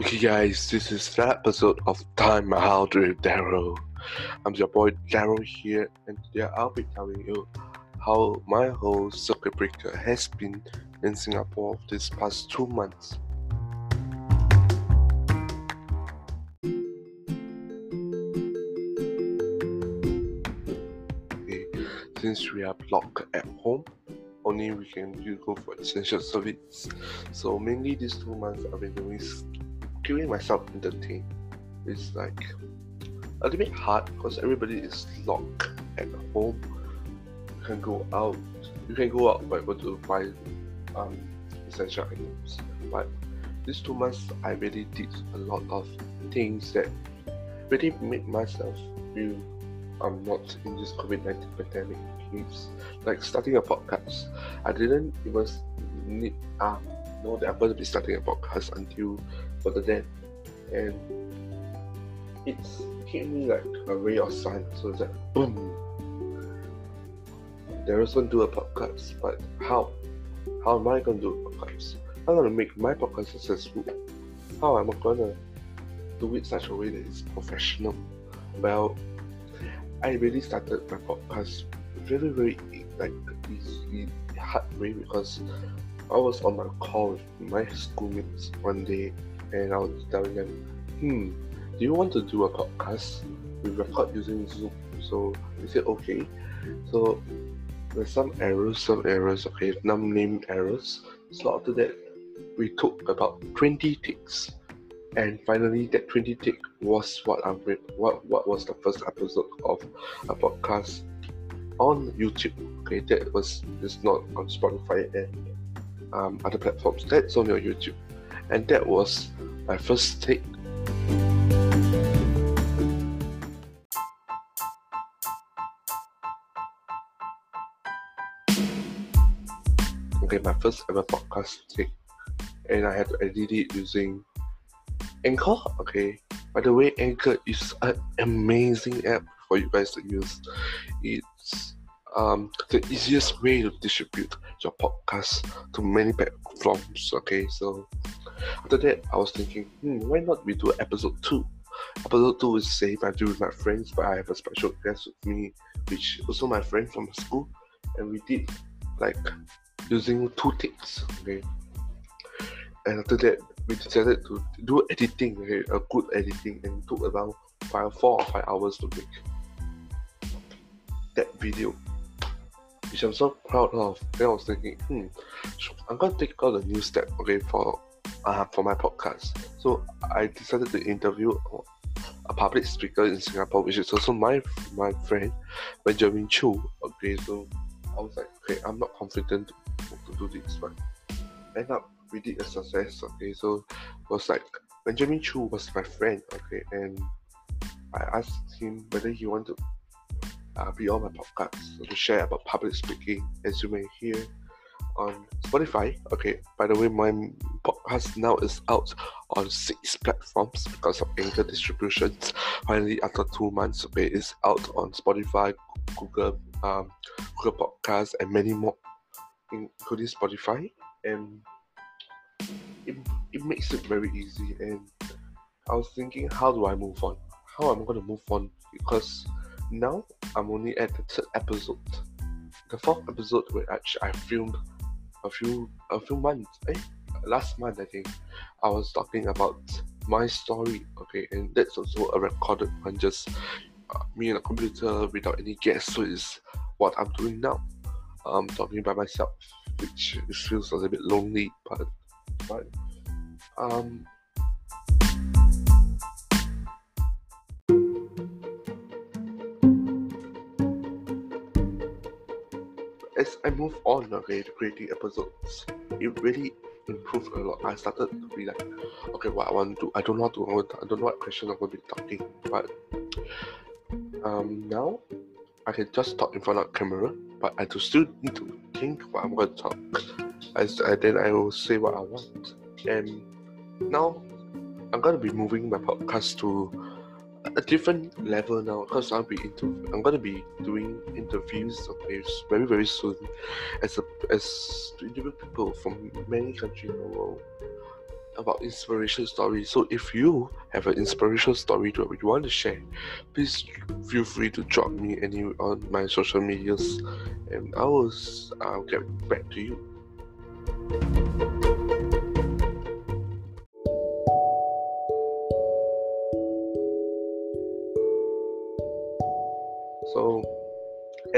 Okay, guys, this is the episode of Time Out with Daryl. I'm your boy Daryl here, and today I'll be telling you how my whole circuit breaker has been in Singapore this past two months. Okay, since we are locked at home, only we can go for essential service. So mainly these two months I've been doing keeping myself entertained. It's like a little bit hard because everybody is locked at home. You can go out. You can go out but go to buy um, essential items. But these two months I really did a lot of things that really made myself feel I'm not in this COVID 19 pandemic. It's like starting a podcast. I didn't even need uh, know that I'm going to be starting a podcast until further then. And it's hit me like a ray of sun. So it's like, boom. There is going to do a podcast, but how? How am I going to do a podcast? I'm going to make my podcast successful. How am I going to do it such a way that it's professional? Well, I really started my podcast very, very like easy, hard way because I was on my call with my schoolmates one day and I was telling them, hmm, do you want to do a podcast? We record using Zoom. So they said, okay. So there's some errors, some errors, okay, num name errors. So after that, we took about 20 takes. And finally, that 20 take was what I read, what what was the first episode of a podcast on YouTube. Okay, that was just not on Spotify and um, other platforms. That's only on YouTube, and that was my first take. Okay, my first ever podcast take, and I had to edit it using Anchor. Okay, by the way, Anchor is an amazing app for you guys to use. It's um, the easiest way to distribute your podcast to many platforms. Okay, so after that, I was thinking, hmm, why not we do episode two? Episode two is same I do with my friends, but I have a special guest with me, which also my friend from school, and we did like using two takes. Okay, and after that, we decided to do editing. Okay, a good editing, and it took around five, four or five hours to make that video which I'm so proud of. Then I was thinking, hmm, I'm gonna take out a new step, okay, for uh, for my podcast. So I decided to interview a public speaker in Singapore, which is also my my friend Benjamin Chu. Okay, so I was like, okay, I'm not confident to, to do this, but end up we did a success. Okay, so it was like Benjamin Chu was my friend. Okay, and I asked him whether he wanted uh, be on my podcast to share about public speaking, as you may hear on Spotify. Okay, by the way, my podcast now is out on six platforms because of Anchor distributions. Finally, after two months, okay, it's out on Spotify, Google, um, Google Podcasts, and many more, including Spotify. And it, it makes it very easy. And I was thinking, how do I move on? How am I going to move on? Because now I'm only at the third episode. The fourth episode where actually I filmed a few a few months, eh, last month I think. I was talking about my story, okay, and that's also a recorded one, just uh, me and a computer without any guests. So it's what I'm doing now. I'm talking by myself, which feels a little bit lonely, but but um as I move on, okay, to creating episodes, it really improved a lot. I started to be like, okay, what I want to I don't know what to, I don't know what question I'm going to be talking, but um, now I can just talk in front of camera, but I do still need to think what I'm going to talk. As I, then I will say what I want, and now I'm to be moving my podcast to a different level now because I'll be into I'm gonna be doing interviews okay very very soon as a as to interview people from many countries in the world about inspiration stories. So if you have an inspirational story that you want to share, please feel free to drop me any on my social medias, and I will I'll get back to you.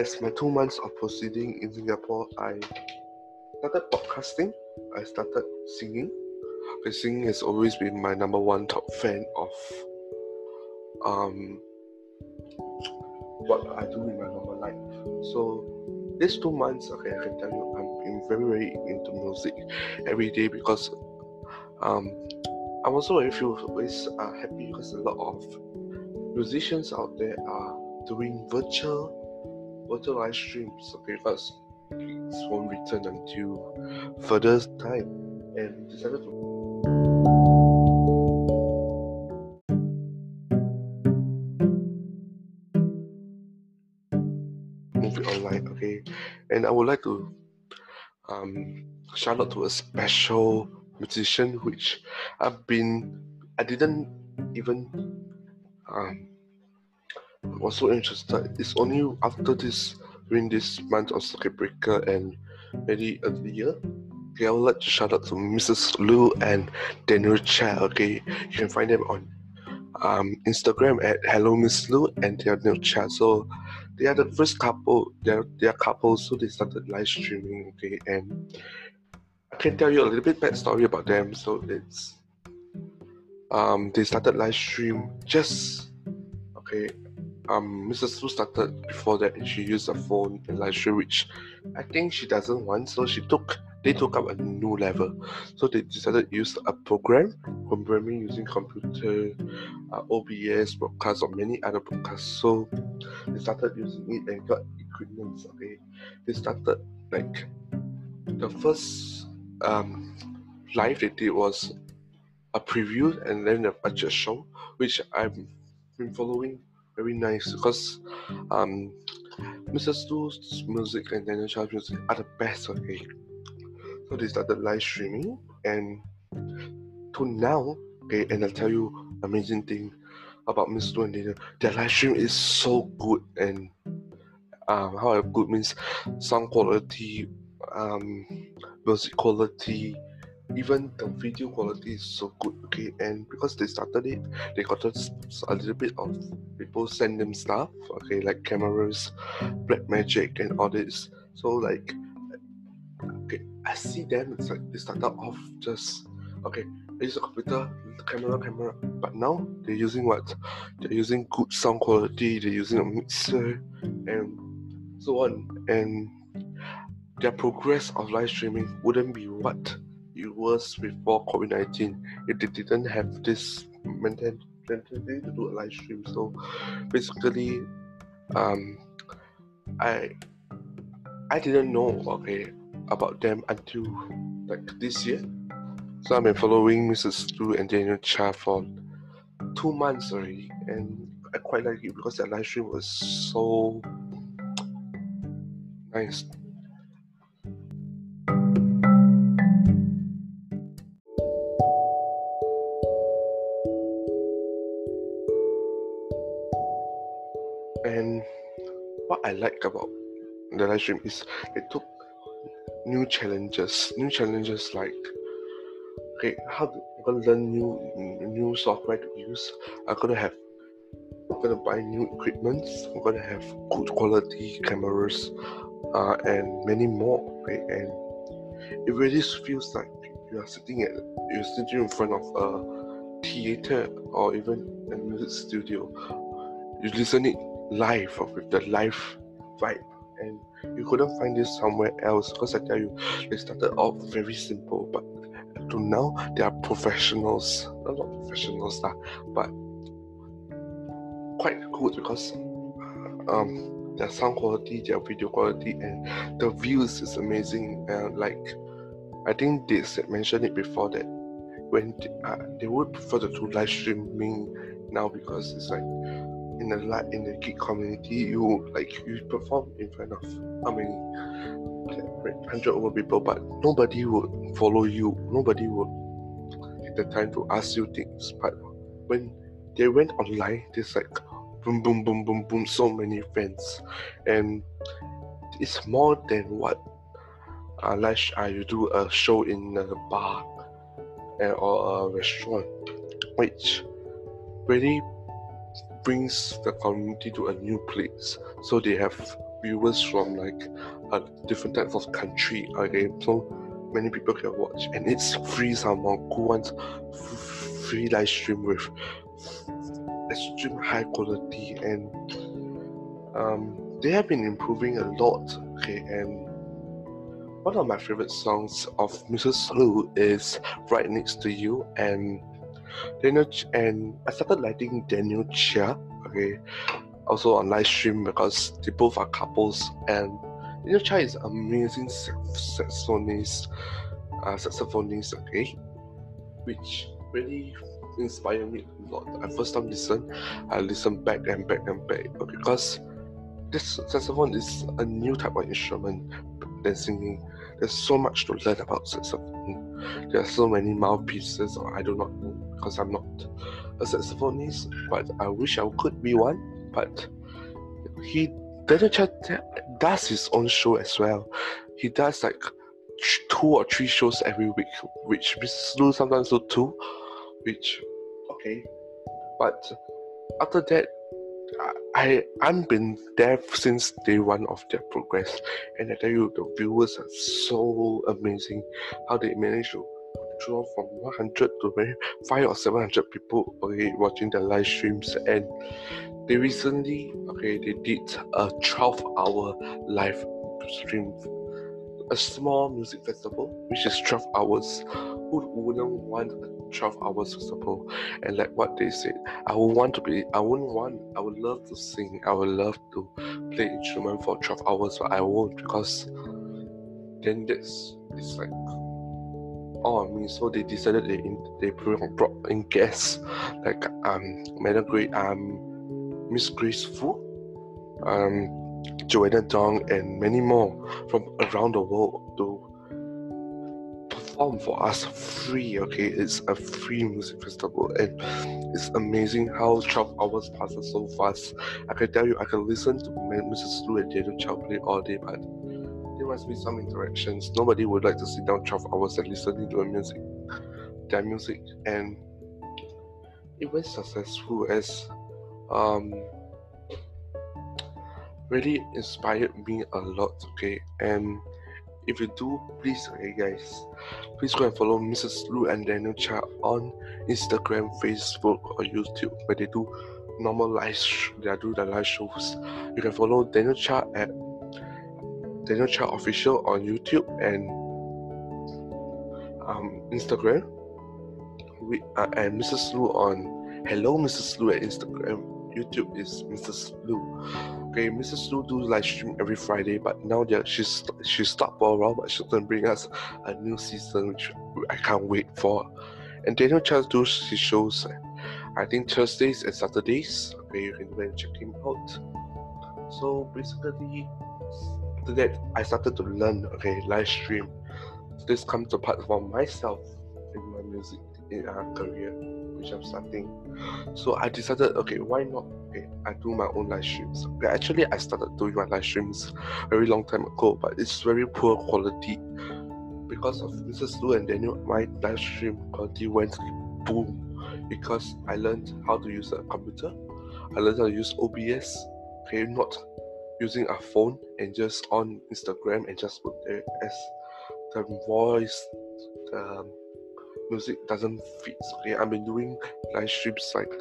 As my two months of proceeding in Singapore, I started podcasting. I started singing Singing has always been my number one top fan of um what I do in my normal life. So these two months, okay, I can tell you, I'm very very into music every day because um I'm also very feel always uh, happy because a lot of musicians out there are doing virtual virtual live streams. Okay, because gigs won't return until further time, and decided to online, okay? And I would like to um, shout out to a special musician which I've been, I didn't even um, was so interested. It's only after this, during this month of circuit breaker and maybe earlier, okay, I would like to shout out to Mrs. Lou and Daniel Chia, okay? You can find them on um, Instagram at Hello Miss Lou and Daniel Chia. So they are the first couple. They're they're couples, so they started live streaming. Okay, and I can tell you a little bit bad story about them. So it's um they started live stream just okay. Um, Mrs. Su started before that. and She used a phone and stream, which I think she doesn't want. So she took they took up a new level. So they decided to use a program, programming using computer, uh, OBS, broadcast, or many other broadcasts. So they started using it and got equipment. Okay, they started like the first um, live they did was a preview and then a budget show, which I've been following very nice because um, Mr. Stu's music and Daniel Chia's music are the best. Okay, so they started live streaming and to now, okay, and I'll tell you amazing thing about Miss Stu and Daniel. Their live stream is so good and um how good means sound quality, um music quality, even the video quality is so good okay and because they started it they got a, little bit of people send them stuff okay like cameras Blackmagic and all this so like okay, I see them. It's like they started off just okay. They use a computer, camera, camera, but now they're using what? They're using good sound quality. They're using a mixer and so on. And their progress of live streaming wouldn't be what it was before COVID nineteen It didn't have this mentality to do a live stream. So basically, um, I I didn't know okay about them until like this year. So I've been following Mrs. Stu and Daniel Chia for two months already, and I quite like it because their live stream was so nice. Like about the live stream is they took new challenges new challenges like okay how i'm gonna learn new new software to use? I'm gonna have i'm gonna buy new equipment i'm gonna have good quality cameras uh, and many more okay? And it really feels like you are sitting at you're sitting in front of a theater or even a music studio. You listen it live with the live vibe and you couldn't find this somewhere else because I tell you, they started off very simple, but to now they are professionals. Not professionals, but quite good because um their sound quality, their video quality, and the views is amazing. And like I think they said, mentioned it before that when they, uh, they would prefer to do live streaming now because it's like in the in the geek community, you like you perform in front of how many hundred over people, but nobody would follow you. Nobody would take the time to ask you things. But when they went online, there's like boom, boom, boom, boom, boom, so many fans, and it's more than what unless uh, you do a show in a bar uh, or a restaurant, which really brings the community to a new place. So they have viewers from like different type of country. Okay, so many people can watch, and it's free. Someone who wants free live stream with extreme high quality, and um, they have been improving a lot. Okay, and one of my favorite songs of Mrs. Lou is "Right Next to You," and Daniel Ch- and I started liking Daniel Chia. Okay, also on live stream because they both are couples and Daniel Chia is amazing saxophonist, uh, saxophonist. Okay, which really inspired me a lot. I first time listen, I listen back and back and back okay, because this saxophone is a new type of instrument than singing. There's so much to learn about saxophone. There are so many mouthpieces, or I do not know because I'm not a saxophonist, but I wish I could be one. But he Daniel Chia does his own show as well. He does like two or three shows every week, which Mrs. Lou sometimes do two, which okay. But after that, I I've been there since day one of their progress, and I tell you, the viewers are so amazing. How they manage to draw from 100 to maybe 5 or 700 people okay watching the live streams. And they recently okay they did a 12 hour live stream a small music festival which is 12 hours. Who wouldn't want a 12 hours festival? And like what they said i would want to be i wouldn't want i would love to sing i would love to play instrument for 12 hours but i won't because then that's it's like all on me so they decided they in, they brought in guests like um Madam Great um Miss Grace Fu um Joanna Dong and many more from around the world to perform for us free. Okay, it's a free music festival, and it's amazing how 12 hours passes so fast. I can tell you, I can listen to Mrs. Lou and Daniel Chow play all day, but must be some interactions. Nobody would like to sit down 12 hours and listening to a music, their music, and it was successful as um really inspired me a lot okay and if you do please okay guys please go and follow mrs lou and daniel chia on instagram facebook or youtube where they do normal live sh- they do the live shows you can follow daniel chia at daniel chia official on youtube and um, instagram we uh, and mrs lou on hello mrs lou at instagram youtube is mrs lou Okay, Mrs. Lou do live stream every Friday, but now that she's she stopped for a while, but she's gonna bring us a new season, which I can't wait for. And Daniel Charles do his shows, I think Thursdays and Saturdays. Okay, you can go and check him out. So basically, after that, I started to learn. Okay, live stream. This comes apart from myself in my music in our career which I'm starting. So I decided, okay, why not? Okay, I do my own live streams. Okay, actually, I started doing my live streams very long time ago, but it's very poor quality because of Mrs. Lou and Daniel. My live stream quality went boom because I learned how to use a computer. I learned how to use OBS. Okay, not using a phone and just on Instagram and just put there as the voice, the music doesn't fit. Okay, I've been doing live streams like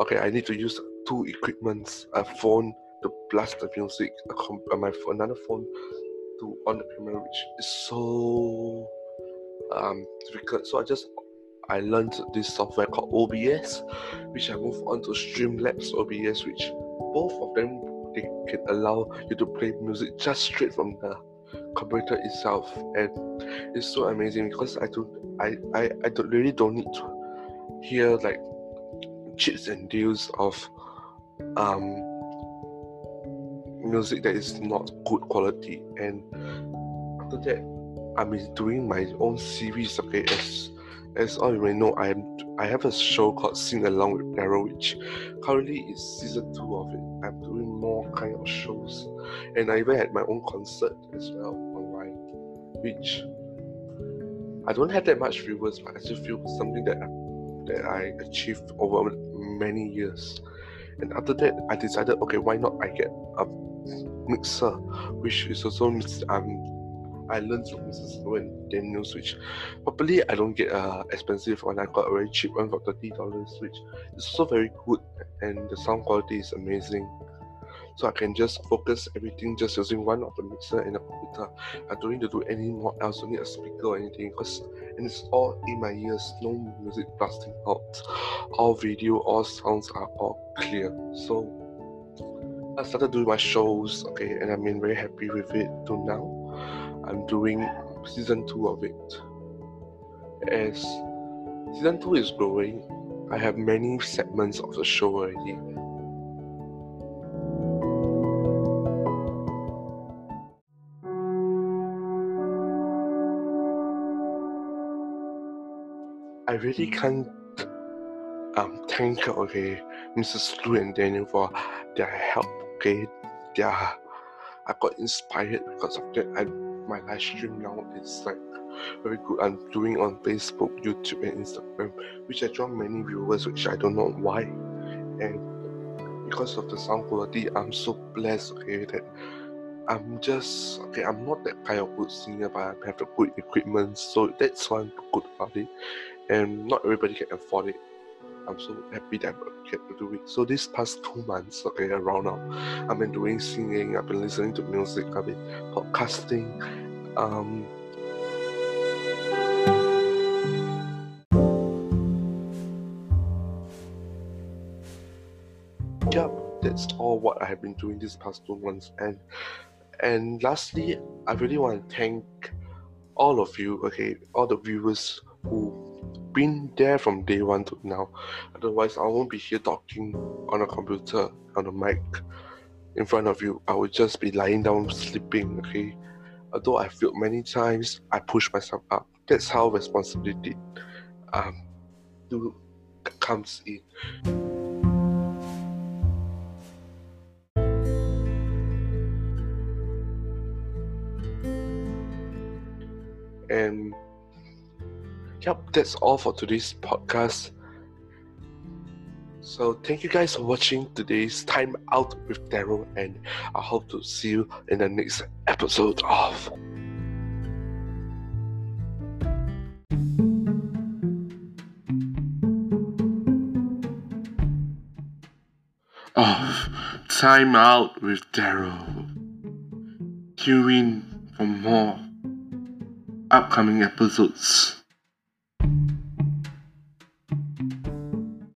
okay, I need to use two equipments, a phone to blast the music, a comp- uh, my another phone to on the camera, which is so um difficult. So I just I learned this software called OBS, which I moved on to Streamlabs OBS, which both of them they can allow you to play music just straight from the computer itself, and it's so amazing because I don't I I, I don't really don't need to hear like chits and deals of um music that is not good quality. And after that been doing my own series okay as As all you may know, I am I have a show called Sing Along with Daryl, which currently is season two of it. I'm doing more kind of shows, and I even had my own concert as well online, which I don't have that much viewers, but I still feel something that that I achieved over many years. And after that, I decided, okay, why not I get a mixer, which is also um I learned from Mrs. Low and Daniel Switch. Probably I don't get a expensive one. I got a very cheap one for thirty dollars, which is also very good and the sound quality is amazing. So I can just focus everything just using one of the mixer and the computer. I don't need to do any more else, don't need a speaker or anything because and it's all in my ears, no music blasting out. All video, all sounds are all clear. So I started doing my shows, okay, and I've been very happy with it till now. I'm doing season two of it. As season two is growing, I have many segments of the show already. I really can't um, thank okay Mrs. Lou and Daniel for their help. Okay, their I got inspired because of that. I my live stream now is like very good. I'm doing on Facebook, YouTube, and Instagram, which I draw many viewers, which I don't know why. And because of the sound quality, I'm so blessed. Okay, that I'm just okay. I'm not that kind of good singer, but I have the good equipment, so that's why I'm good about it. And not everybody can afford it. I'm so happy that I to do it. So this past two months, okay, around now, I've been doing singing, I've been listening to music, I've been podcasting. Um, yep, that's all what I have been doing these past two months. And and lastly, I really want to thank all of you, okay, all the viewers who been there from day one to now. Otherwise, I won't be here talking on a computer, on a mic in front of you. I would just be lying down sleeping, okay? Although I failed many times, I push myself up. That's how responsibility um, do, comes in. And Yep, that's all for today's podcast. So thank you guys for watching today's Time Out with Daryl, and I hope to see you in the next episode of. Of Time Out with Daryl. Tune in for more upcoming episodes.